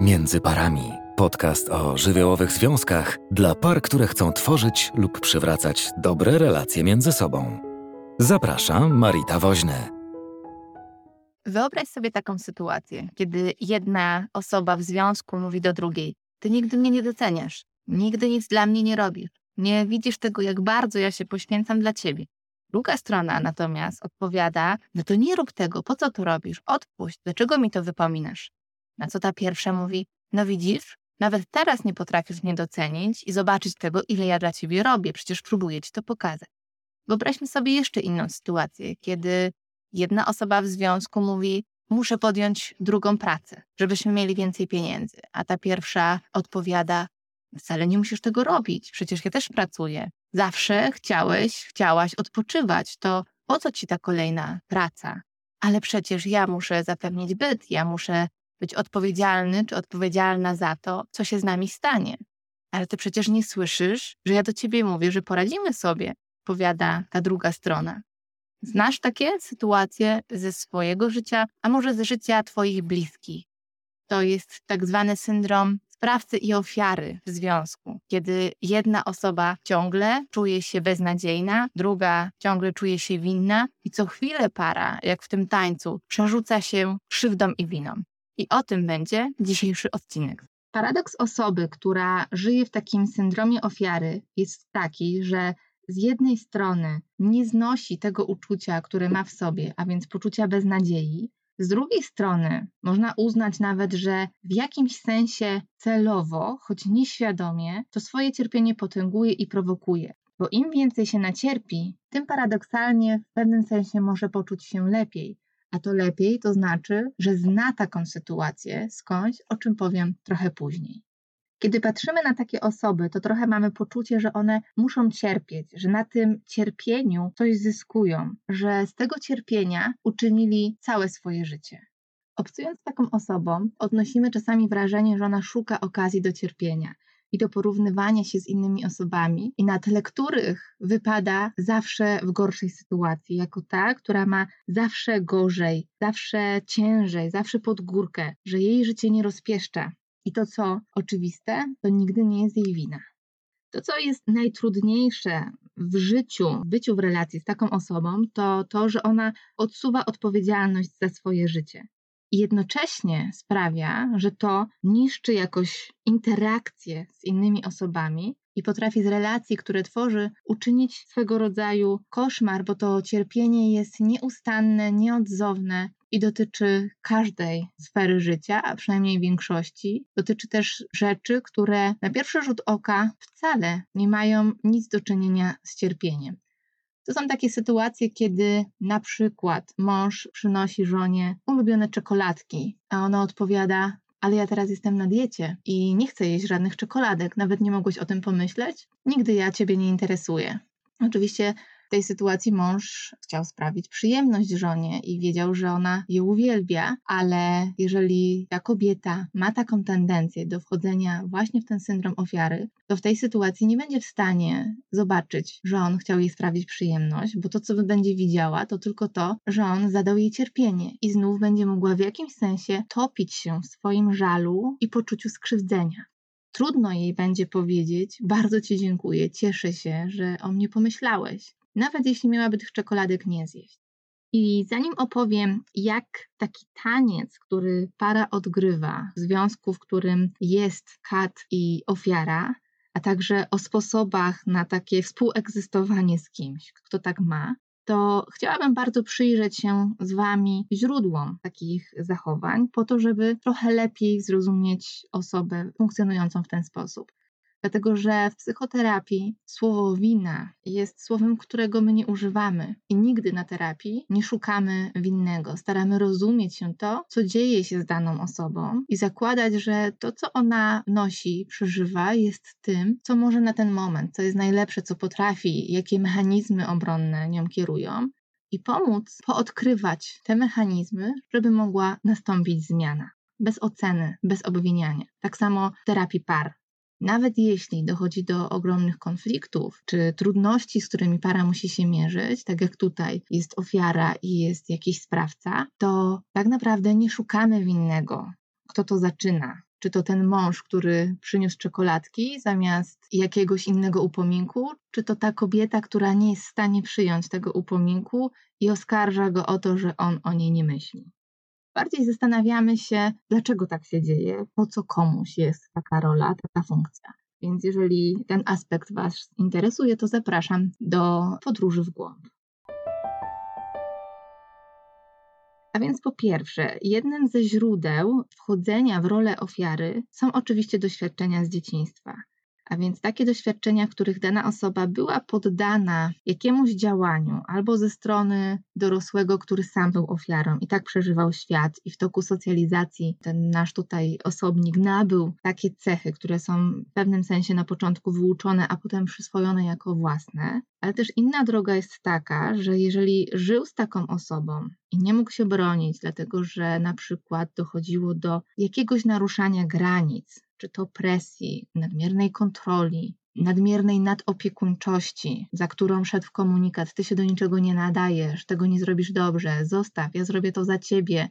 Między parami. Podcast o żywiołowych związkach dla par, które chcą tworzyć lub przywracać dobre relacje między sobą. Zapraszam, Marita Woźny. Wyobraź sobie taką sytuację, kiedy jedna osoba w związku mówi do drugiej: Ty nigdy mnie nie doceniasz, nigdy nic dla mnie nie robisz, nie widzisz tego, jak bardzo ja się poświęcam dla ciebie. Druga strona natomiast odpowiada: No to nie rób tego, po co to robisz? Odpuść, dlaczego mi to wypominasz? Na co ta pierwsza mówi: No widzisz, nawet teraz nie potrafisz mnie docenić i zobaczyć tego, ile ja dla ciebie robię, przecież próbuję ci to pokazać. Wyobraźmy sobie jeszcze inną sytuację, kiedy jedna osoba w związku mówi: Muszę podjąć drugą pracę, żebyśmy mieli więcej pieniędzy, a ta pierwsza odpowiada: Wcale nie musisz tego robić, przecież ja też pracuję. Zawsze chciałeś, chciałaś odpoczywać, to po co ci ta kolejna praca? Ale przecież ja muszę zapewnić byt, ja muszę być odpowiedzialny czy odpowiedzialna za to, co się z nami stanie. Ale ty przecież nie słyszysz, że ja do ciebie mówię, że poradzimy sobie, powiada ta druga strona. Znasz takie sytuacje ze swojego życia, a może ze życia twoich bliskich. To jest tak zwany syndrom sprawcy i ofiary w związku, kiedy jedna osoba ciągle czuje się beznadziejna, druga ciągle czuje się winna i co chwilę para, jak w tym tańcu, przerzuca się krzywdą i winą. I o tym będzie dzisiejszy odcinek. Paradoks osoby, która żyje w takim syndromie ofiary, jest taki, że z jednej strony nie znosi tego uczucia, które ma w sobie, a więc poczucia beznadziei, z drugiej strony można uznać nawet, że w jakimś sensie celowo, choć nieświadomie, to swoje cierpienie potęguje i prowokuje. Bo im więcej się nacierpi, tym paradoksalnie w pewnym sensie może poczuć się lepiej, a to lepiej to znaczy, że zna taką sytuację skądś, o czym powiem trochę później. Kiedy patrzymy na takie osoby, to trochę mamy poczucie, że one muszą cierpieć, że na tym cierpieniu coś zyskują, że z tego cierpienia uczynili całe swoje życie. Obcując taką osobą, odnosimy czasami wrażenie, że ona szuka okazji do cierpienia, i do porównywania się z innymi osobami, i na tle których wypada zawsze w gorszej sytuacji, jako ta, która ma zawsze gorzej, zawsze ciężej, zawsze pod górkę, że jej życie nie rozpieszcza. I to, co oczywiste, to nigdy nie jest jej wina. To, co jest najtrudniejsze w życiu, w byciu w relacji z taką osobą, to to, że ona odsuwa odpowiedzialność za swoje życie i jednocześnie sprawia, że to niszczy jakoś interakcje z innymi osobami i potrafi z relacji, które tworzy, uczynić swego rodzaju koszmar, bo to cierpienie jest nieustanne, nieodzowne i dotyczy każdej sfery życia, a przynajmniej większości. Dotyczy też rzeczy, które na pierwszy rzut oka wcale nie mają nic do czynienia z cierpieniem. To są takie sytuacje, kiedy na przykład mąż przynosi żonie ulubione czekoladki, a ona odpowiada: Ale ja teraz jestem na diecie i nie chcę jeść żadnych czekoladek, nawet nie mogłeś o tym pomyśleć? Nigdy ja ciebie nie interesuję. Oczywiście tej sytuacji mąż chciał sprawić przyjemność żonie i wiedział, że ona je uwielbia, ale jeżeli ta kobieta ma taką tendencję do wchodzenia właśnie w ten syndrom ofiary, to w tej sytuacji nie będzie w stanie zobaczyć, że on chciał jej sprawić przyjemność, bo to, co będzie widziała, to tylko to, że on zadał jej cierpienie i znów będzie mogła w jakimś sensie topić się w swoim żalu i poczuciu skrzywdzenia. Trudno jej będzie powiedzieć: Bardzo Ci dziękuję, cieszę się, że o mnie pomyślałeś nawet jeśli miałaby tych czekoladek nie zjeść. I zanim opowiem, jak taki taniec, który para odgrywa w związku, w którym jest kat i ofiara, a także o sposobach na takie współegzystowanie z kimś, kto tak ma, to chciałabym bardzo przyjrzeć się z Wami źródłom takich zachowań, po to, żeby trochę lepiej zrozumieć osobę funkcjonującą w ten sposób. Dlatego, że w psychoterapii słowo wina jest słowem, którego my nie używamy i nigdy na terapii nie szukamy winnego. Staramy rozumieć się to, co dzieje się z daną osobą i zakładać, że to, co ona nosi, przeżywa, jest tym, co może na ten moment, co jest najlepsze, co potrafi, jakie mechanizmy obronne nią kierują i pomóc poodkrywać te mechanizmy, żeby mogła nastąpić zmiana. Bez oceny, bez obwiniania. Tak samo w terapii par. Nawet jeśli dochodzi do ogromnych konfliktów czy trudności, z którymi para musi się mierzyć, tak jak tutaj jest ofiara i jest jakiś sprawca, to tak naprawdę nie szukamy winnego, kto to zaczyna. Czy to ten mąż, który przyniósł czekoladki zamiast jakiegoś innego upominku, czy to ta kobieta, która nie jest w stanie przyjąć tego upominku i oskarża go o to, że on o niej nie myśli. Bardziej zastanawiamy się, dlaczego tak się dzieje, po co komuś jest taka rola, taka funkcja. Więc jeżeli ten aspekt Was interesuje, to zapraszam do podróży w głąb. A więc po pierwsze, jednym ze źródeł wchodzenia w rolę ofiary są oczywiście doświadczenia z dzieciństwa. A więc takie doświadczenia, w których dana osoba była poddana jakiemuś działaniu albo ze strony dorosłego, który sam był ofiarą i tak przeżywał świat, i w toku socjalizacji ten nasz tutaj osobnik nabył takie cechy, które są w pewnym sensie na początku wyuczone, a potem przyswojone jako własne. Ale też inna droga jest taka, że jeżeli żył z taką osobą i nie mógł się bronić, dlatego że na przykład dochodziło do jakiegoś naruszania granic, czy to presji, nadmiernej kontroli, nadmiernej nadopiekuńczości, za którą szedł komunikat, ty się do niczego nie nadajesz, tego nie zrobisz dobrze, zostaw, ja zrobię to za ciebie,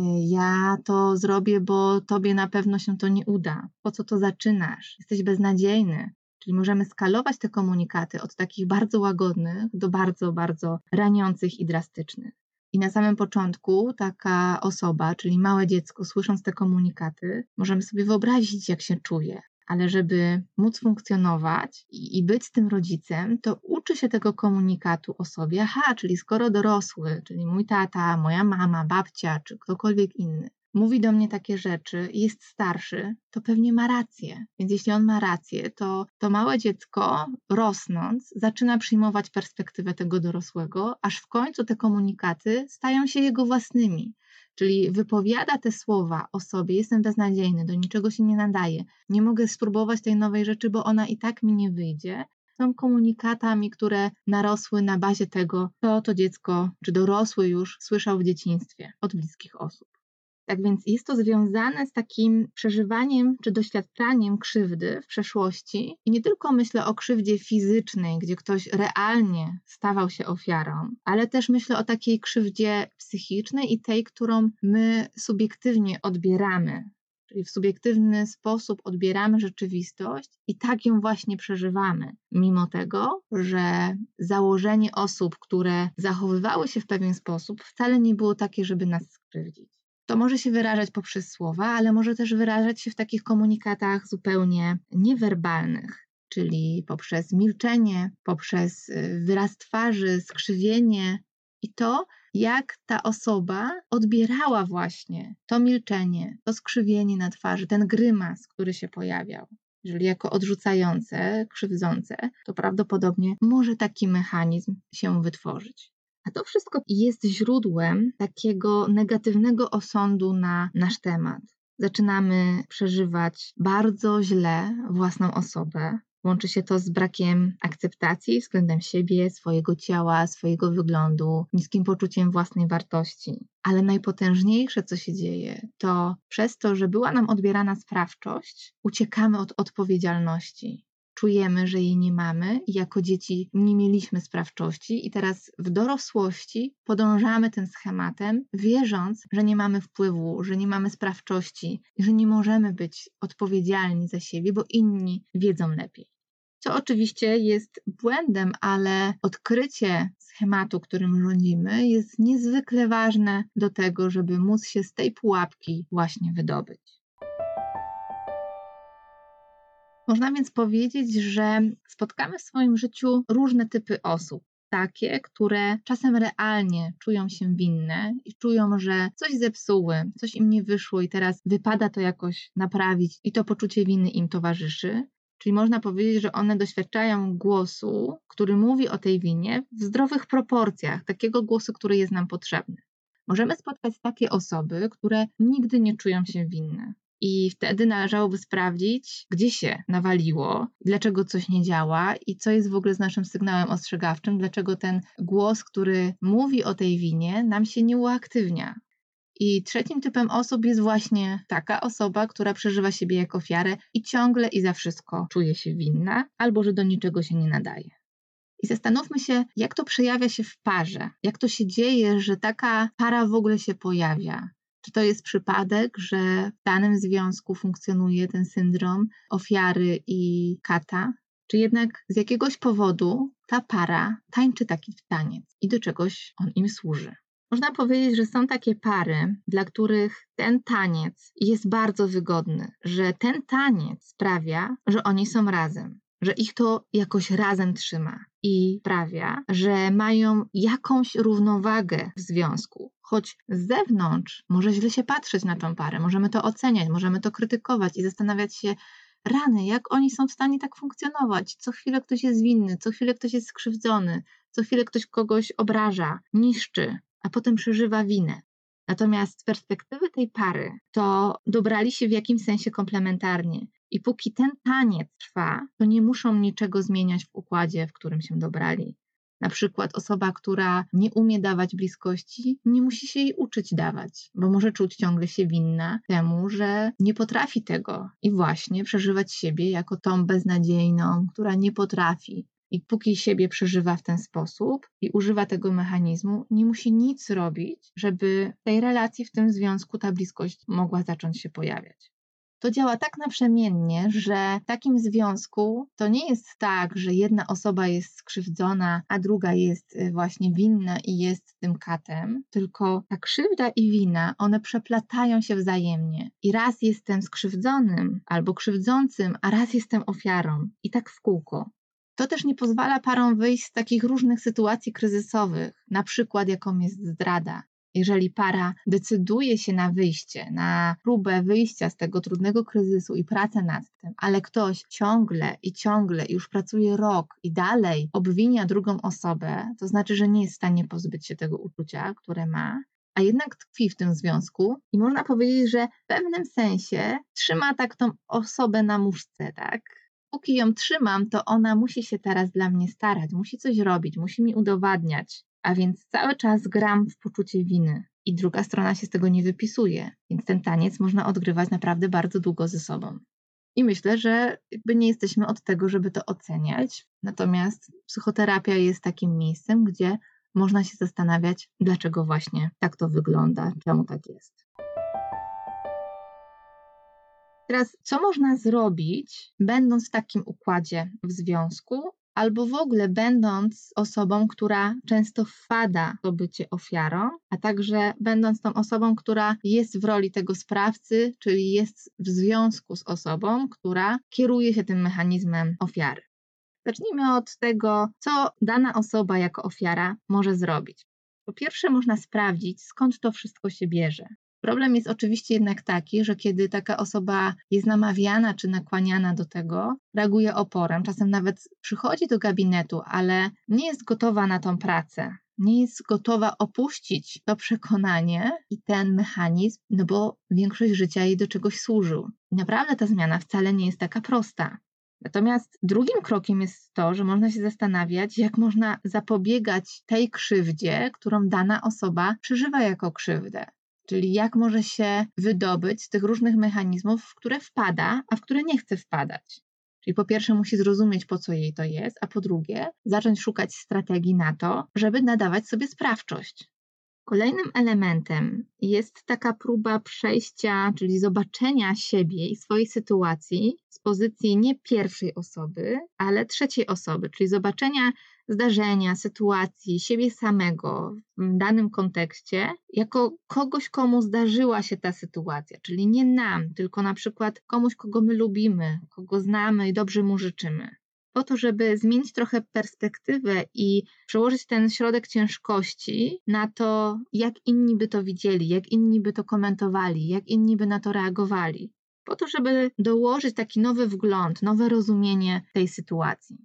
y, ja to zrobię, bo tobie na pewno się to nie uda. Po co to zaczynasz? Jesteś beznadziejny. Czyli możemy skalować te komunikaty od takich bardzo łagodnych do bardzo, bardzo raniących i drastycznych. I na samym początku taka osoba, czyli małe dziecko, słysząc te komunikaty, możemy sobie wyobrazić, jak się czuje. Ale żeby móc funkcjonować i, być tym rodzicem, to uczy się tego komunikatu o sobie. Aha, czyli skoro dorosły, czyli mój tata, moja mama, babcia czy ktokolwiek inny, mówi do mnie takie rzeczy i jest starszy, to pewnie ma rację. Więc jeśli on ma rację, to to małe dziecko, rosnąc, zaczyna przyjmować perspektywę tego dorosłego, aż w końcu te komunikaty stają się jego własnymi. Czyli wypowiada te słowa o sobie: Jestem beznadziejny, do niczego się nie nadaje, nie mogę spróbować tej nowej rzeczy, bo ona i tak mi nie wyjdzie. Są komunikatami, które narosły na bazie tego, co to dziecko, czy dorosły już słyszał w dzieciństwie od bliskich osób. Tak więc jest to związane z takim przeżywaniem czy doświadczaniem krzywdy w przeszłości. I nie tylko myślę o krzywdzie fizycznej, gdzie ktoś realnie stawał się ofiarą, ale też myślę o takiej krzywdzie psychicznej i tej, którą my subiektywnie odbieramy. Czyli w subiektywny sposób odbieramy rzeczywistość i tak ją właśnie przeżywamy, mimo tego, że założenie osób, które zachowywały się w pewien sposób, wcale nie było takie, żeby nas skrzywdzić. To może się wyrażać poprzez słowa, ale może też wyrażać się w takich komunikatach zupełnie niewerbalnych, czyli poprzez milczenie, poprzez y, wyraz twarzy, skrzywienie i to, jak ta osoba odbierała właśnie to milczenie, to skrzywienie na twarzy, ten grymas, który się pojawiał. Jeżeli jako odrzucające, krzywdzące, to prawdopodobnie może taki mechanizm się wytworzyć. A to wszystko jest źródłem takiego negatywnego osądu na nasz temat. Zaczynamy przeżywać bardzo źle własną osobę. Łączy się to z brakiem akceptacji względem siebie, swojego ciała, swojego wyglądu, niskim poczuciem własnej wartości. Ale najpotężniejsze, co się dzieje, to przez to, że była nam odbierana sprawczość, uciekamy od odpowiedzialności czujemy, że jej nie mamy jako dzieci nie mieliśmy sprawczości i teraz w dorosłości podążamy tym schematem, wierząc, że nie mamy wpływu, że nie mamy sprawczości, że nie możemy być odpowiedzialni za siebie, bo inni wiedzą lepiej. Co oczywiście jest błędem, ale odkrycie schematu, którym rządzimy, jest niezwykle ważne do tego, żeby móc się z tej pułapki właśnie wydobyć. Można więc powiedzieć, że spotkamy w swoim życiu różne typy osób. Takie, które czasem realnie czują się winne i czują, że coś zepsuły, coś im nie wyszło i teraz wypada to jakoś naprawić, i to poczucie winy im towarzyszy. Czyli można powiedzieć, że one doświadczają głosu, który mówi o tej winie w zdrowych proporcjach, takiego głosu, który jest nam potrzebny. Możemy spotkać takie osoby, które nigdy nie czują się winne. I wtedy należałoby sprawdzić, gdzie się nawaliło, dlaczego coś nie działa i co jest w ogóle z naszym sygnałem ostrzegawczym, dlaczego ten głos, który mówi o tej winie, nam się nie uaktywnia. I trzecim typem osób jest właśnie taka osoba, która przeżywa siebie jako ofiarę i ciągle i za wszystko czuje się winna, albo że do niczego się nie nadaje. I zastanówmy się, jak to przejawia się w parze, jak to się dzieje, że taka para w ogóle się pojawia, Czy to jest przypadek, że w danym związku funkcjonuje ten syndrom ofiary i kata? Czy jednak z jakiegoś powodu ta para tańczy taki taniec i do czegoś on im służy? Można powiedzieć, że są takie pary, dla których ten taniec jest bardzo wygodny, że ten taniec sprawia, że oni są razem, że ich to jakoś razem trzyma i sprawia, że mają jakąś równowagę w związku. Choć z zewnątrz może źle się patrzeć na tą parę, możemy to oceniać, możemy to krytykować i zastanawiać się, rany, jak oni są w stanie tak funkcjonować. Co chwilę ktoś jest winny, co chwilę ktoś jest skrzywdzony, co chwilę ktoś kogoś obraża, niszczy, a potem przeżywa winę. Natomiast z perspektywy tej pary, to dobrali się w jakimś sensie komplementarnie. I póki ten taniec trwa, to nie muszą niczego zmieniać w układzie, w którym się dobrali. Na przykład osoba, która nie umie dawać bliskości, nie musi się jej uczyć dawać, bo może czuć ciągle się winna temu, że nie potrafi tego i właśnie przeżywać siebie jako tą beznadziejną, która nie potrafi. I póki siebie przeżywa w ten sposób i używa tego mechanizmu, nie musi nic robić, żeby w tej relacji, w tym związku ta bliskość mogła zacząć się pojawiać to działa tak naprzemiennie, że w takim związku to nie jest tak, że jedna osoba jest skrzywdzona, a druga jest y, właśnie winna i jest tym katem, tylko ta krzywda i wina, one przeplatają się wzajemnie. I raz jestem skrzywdzonym albo krzywdzącym, a raz jestem ofiarą. I tak w kółko. To też nie pozwala parom wyjść z takich różnych sytuacji kryzysowych, na przykład jaką jest zdrada, jeżeli para decyduje się na wyjście, na próbę wyjścia z tego trudnego kryzysu i pracę nad tym, ale ktoś ciągle i ciągle już pracuje rok i dalej obwinia drugą osobę, to znaczy, że nie jest w stanie pozbyć się tego uczucia, które ma, a jednak tkwi w tym związku i można powiedzieć, że w pewnym sensie trzyma tak tą osobę na muszce, tak? Póki ją trzymam, to ona musi się teraz dla mnie starać, musi coś robić, musi mi udowadniać, a więc cały czas gram w poczucie winy i druga strona się z tego nie wypisuje, więc ten taniec można odgrywać naprawdę bardzo długo ze sobą. I myślę, że jakby nie jesteśmy od tego, żeby to oceniać, natomiast psychoterapia jest takim miejscem, gdzie można się zastanawiać, dlaczego właśnie tak to wygląda, czemu tak jest. Teraz, co można zrobić, będąc w takim układzie w związku, albo w ogóle będąc osobą, która często wpada to bycie ofiarą, a także będąc tą osobą, która jest w roli tego sprawcy, czyli jest w związku z osobą, która kieruje się tym mechanizmem ofiary. Zacznijmy od tego, co dana osoba jako ofiara może zrobić. Po pierwsze, można sprawdzić, skąd to wszystko się bierze. Problem jest oczywiście jednak taki, że kiedy taka osoba jest namawiana czy nakłaniana do tego, reaguje oporem, czasem nawet przychodzi do gabinetu, ale nie jest gotowa na tą pracę. Nie jest gotowa opuścić to przekonanie i ten mechanizm, no bo większość życia jej do czegoś służył. I naprawdę ta zmiana wcale nie jest taka prosta. Natomiast drugim krokiem jest to, że można się zastanawiać, jak można zapobiegać tej krzywdzie, którą dana osoba przeżywa jako krzywdę czyli jak może się wydobyć z tych różnych mechanizmów, w które wpada, a w które nie chce wpadać. Czyli po pierwsze musi zrozumieć, po co jej to jest, a po drugie zacząć szukać strategii na to, żeby nadawać sobie sprawczość. Kolejnym elementem jest taka próba przejścia, czyli zobaczenia siebie i swojej sytuacji z pozycji nie pierwszej osoby, ale trzeciej osoby, czyli zobaczenia zdarzenia, sytuacji, siebie samego w danym kontekście, jako kogoś, komu zdarzyła się ta sytuacja, czyli nie nam, tylko na przykład komuś, kogo my lubimy, kogo znamy i dobrze mu życzymy. Po to, żeby zmienić trochę perspektywę i przełożyć ten środek ciężkości na to, jak inni by to widzieli, jak inni by to komentowali, jak inni by na to reagowali. Po to, żeby dołożyć taki nowy wgląd, nowe rozumienie tej sytuacji.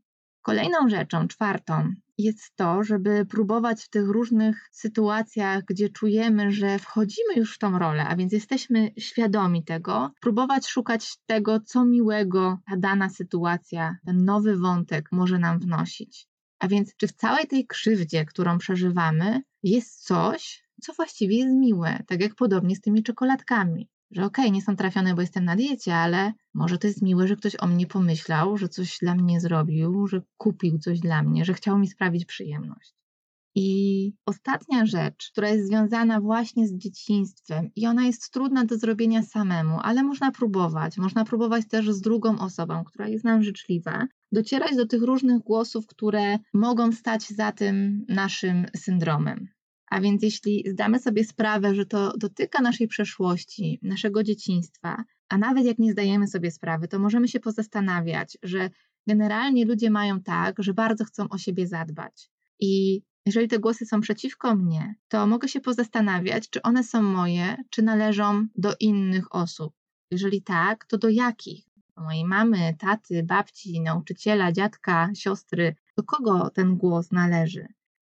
Kolejną rzeczą, czwartą, jest to, żeby próbować w tych różnych sytuacjach, gdzie czujemy, że wchodzimy już w tą rolę, a więc jesteśmy świadomi tego, próbować szukać tego, co miłego ta dana sytuacja, ten nowy wątek może nam wnosić. A więc, czy w całej tej krzywdzie, którą przeżywamy, jest coś, co właściwie jest miłe, tak jak podobnie z tymi czekoladkami że okej, okay, nie są trafione, bo jestem na diecie, ale może to jest miłe, że ktoś o mnie pomyślał, że coś dla mnie zrobił, że kupił coś dla mnie, że chciał mi sprawić przyjemność. I ostatnia rzecz, która jest związana właśnie z dzieciństwem, i ona jest trudna do zrobienia samemu, ale można próbować. Można próbować też z drugą osobą, która jest nam życzliwa, docierać do tych różnych głosów, które mogą stać za tym naszym syndromem. A więc jeśli zdamy sobie sprawę, że to dotyka naszej przeszłości, naszego dzieciństwa, a nawet jak nie zdajemy sobie sprawy, to możemy się pozastanawiać, że generalnie ludzie mają tak, że bardzo chcą o siebie zadbać. I jeżeli te głosy są przeciwko mnie, to mogę się pozastanawiać, czy one są moje, czy należą do innych osób. Jeżeli tak, to do jakich? Do mojej mamy, taty, babci, nauczyciela, dziadka, siostry. Do kogo ten głos należy?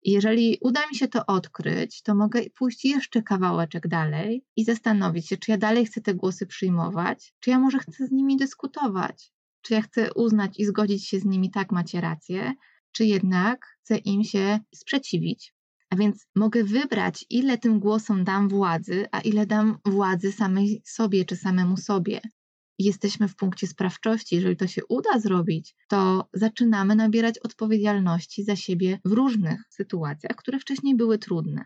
Jeżeli uda mi się to odkryć, to mogę pójść jeszcze kawałeczek dalej i zastanowić się, czy ja dalej chcę te głosy przyjmować, czy ja może chcę z nimi dyskutować, czy ja chcę uznać i zgodzić się z nimi, tak macie rację, czy jednak chcę im się sprzeciwić. A więc mogę wybrać, ile tym głosom dam władzy, a ile dam władzy samej sobie czy samemu sobie. Jesteśmy w punkcie sprawczości. Jeżeli to się uda zrobić, to zaczynamy nabierać odpowiedzialności za siebie w różnych sytuacjach, które wcześniej były trudne.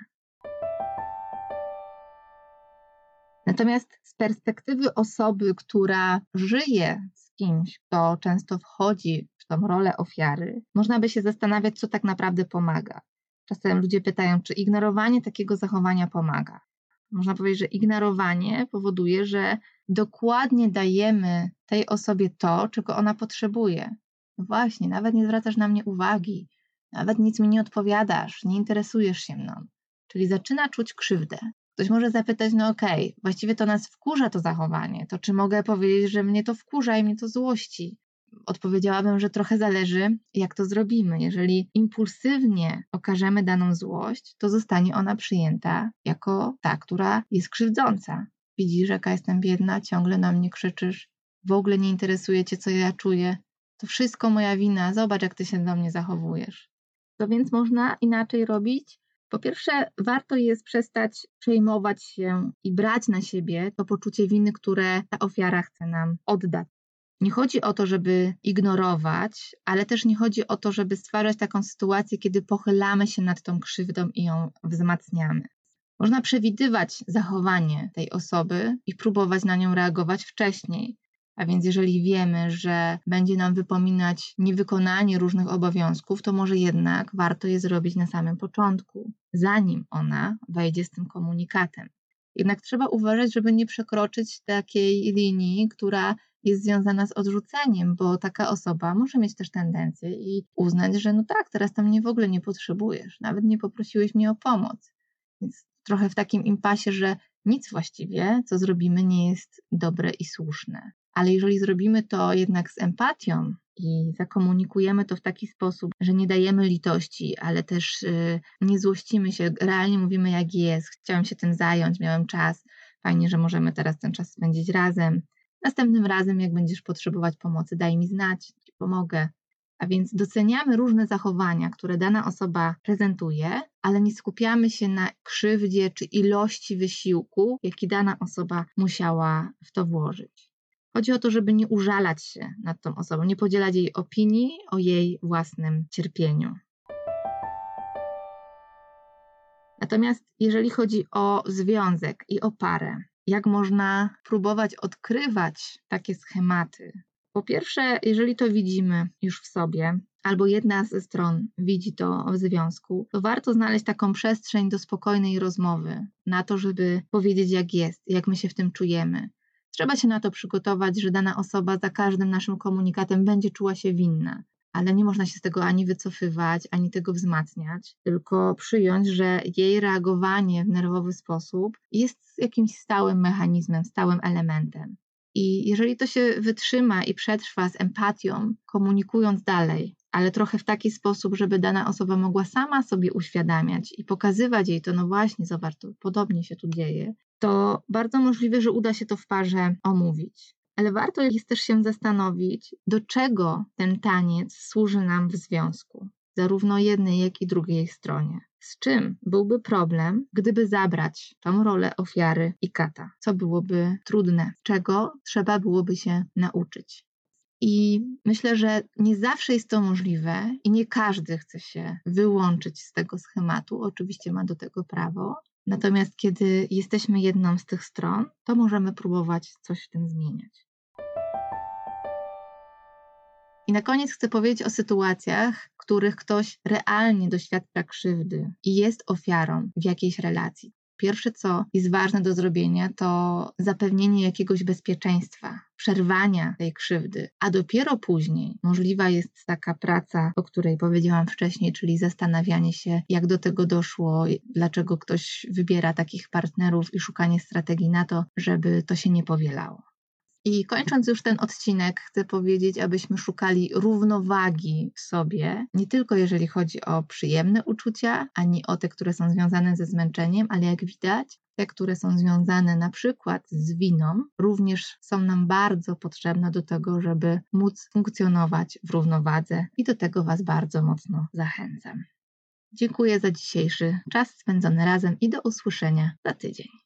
Natomiast z perspektywy osoby, która żyje z kimś, kto często wchodzi w tą rolę ofiary, można by się zastanawiać, co tak naprawdę pomaga. Czasem ludzie pytają, czy ignorowanie takiego zachowania pomaga. Można powiedzieć, że ignorowanie powoduje, że dokładnie dajemy tej osobie to, czego ona potrzebuje. No właśnie, nawet nie zwracasz na mnie uwagi, nawet nic mi nie odpowiadasz, nie interesujesz się mną. Czyli zaczyna czuć krzywdę. Ktoś może zapytać, no okej, okay, właściwie to nas wkurza to zachowanie, to czy mogę powiedzieć, że mnie to wkurza i mnie to złości? Odpowiedziałabym, że trochę zależy, jak to zrobimy. Jeżeli impulsywnie okażemy daną złość, to zostanie ona przyjęta jako ta, która jest krzywdząca. Widzisz, jaka jestem biedna, ciągle na mnie krzyczysz, w ogóle nie interesuje cię, co ja czuję. To wszystko moja wina, zobacz, jak ty się do mnie zachowujesz. To więc można inaczej robić? Po pierwsze, warto jest przestać przejmować się i brać na siebie to poczucie winy, które ta ofiara chce nam oddać. Nie chodzi o to, żeby ignorować, ale też nie chodzi o to, żeby stwarzać taką sytuację, kiedy pochylamy się nad tą krzywdą i ją wzmacniamy. Można przewidywać zachowanie tej osoby i próbować na nią reagować wcześniej. A więc, jeżeli wiemy, że będzie nam wypominać niewykonanie różnych obowiązków, to może jednak warto je zrobić na samym początku, zanim ona wejdzie z tym komunikatem. Jednak trzeba uważać, żeby nie przekroczyć takiej linii, która jest związana z odrzuceniem, bo taka osoba może mieć też tendencję i uznać, że no tak, teraz tam mnie w ogóle nie potrzebujesz, nawet nie poprosiłeś mnie o pomoc. Więc trochę w takim impasie, że nic właściwie, co zrobimy, nie jest dobre i słuszne. Ale jeżeli zrobimy to jednak z empatią i zakomunikujemy to w taki sposób, że nie dajemy litości, ale też yy, nie złościmy się, realnie mówimy jak jest, chciałem się tym zająć, miałem czas, fajnie, że możemy teraz ten czas spędzić razem. Następnym razem, jak będziesz potrzebować pomocy, daj mi znać, pomogę. A więc doceniamy różne zachowania, które dana osoba prezentuje, ale nie skupiamy się na krzywdzie czy ilości wysiłku, jaki dana osoba musiała w to włożyć. Chodzi o to, żeby nie użalać się nad tą osobą, nie podzielać jej opinii o jej własnym cierpieniu. Natomiast jeżeli chodzi o związek i o parę, jak można próbować odkrywać takie schematy, po pierwsze, jeżeli to widzimy już w sobie, albo jedna ze stron widzi to w związku, to warto znaleźć taką przestrzeń do spokojnej rozmowy, na to, żeby powiedzieć, jak jest, jak my się w tym czujemy. Trzeba się na to przygotować, że dana osoba za każdym naszym komunikatem będzie czuła się winna, ale nie można się z tego ani wycofywać, ani tego wzmacniać, tylko przyjąć, że jej reagowanie w nerwowy sposób jest jakimś stałym mechanizmem, stałym elementem. I jeżeli to się wytrzyma i przetrwa z empatią, komunikując dalej, ale trochę w taki sposób, żeby dana osoba mogła sama sobie uświadamiać i pokazywać jej to, no właśnie, zobacz, to podobnie się tu dzieje, to bardzo możliwe, że uda się to w parze omówić. Ale warto jest też się zastanowić, do czego ten taniec służy nam w związku, zarówno jednej, jak i drugiej stronie. Z czym byłby problem, gdyby zabrać tą rolę ofiary i kata? Co byłoby trudne? Czego trzeba byłoby się nauczyć? I myślę, że nie zawsze jest to możliwe i nie każdy chce się wyłączyć z tego schematu. Oczywiście ma do tego prawo. Natomiast kiedy jesteśmy jedną z tych stron, to możemy próbować coś w tym zmieniać. I na koniec chcę powiedzieć o sytuacjach, w których ktoś realnie doświadcza krzywdy i jest ofiarą w jakiejś relacji. Pierwsze, co jest ważne do zrobienia, to zapewnienie jakiegoś bezpieczeństwa, przerwania tej krzywdy, a dopiero później możliwa jest taka praca, o której powiedziałam wcześniej, czyli zastanawianie się, jak do tego doszło, dlaczego ktoś wybiera takich partnerów i szukanie strategii na to, żeby to się nie powielało. I kończąc już ten odcinek, chcę powiedzieć, abyśmy szukali równowagi w sobie, nie tylko jeżeli chodzi o przyjemne uczucia, ani o te, które są związane ze zmęczeniem, ale jak widać, te, które są związane na przykład z winą, również są nam bardzo potrzebne do tego, żeby móc funkcjonować w równowadze i do tego Was bardzo mocno zachęcam. Dziękuję za dzisiejszy czas spędzony razem i do usłyszenia za tydzień.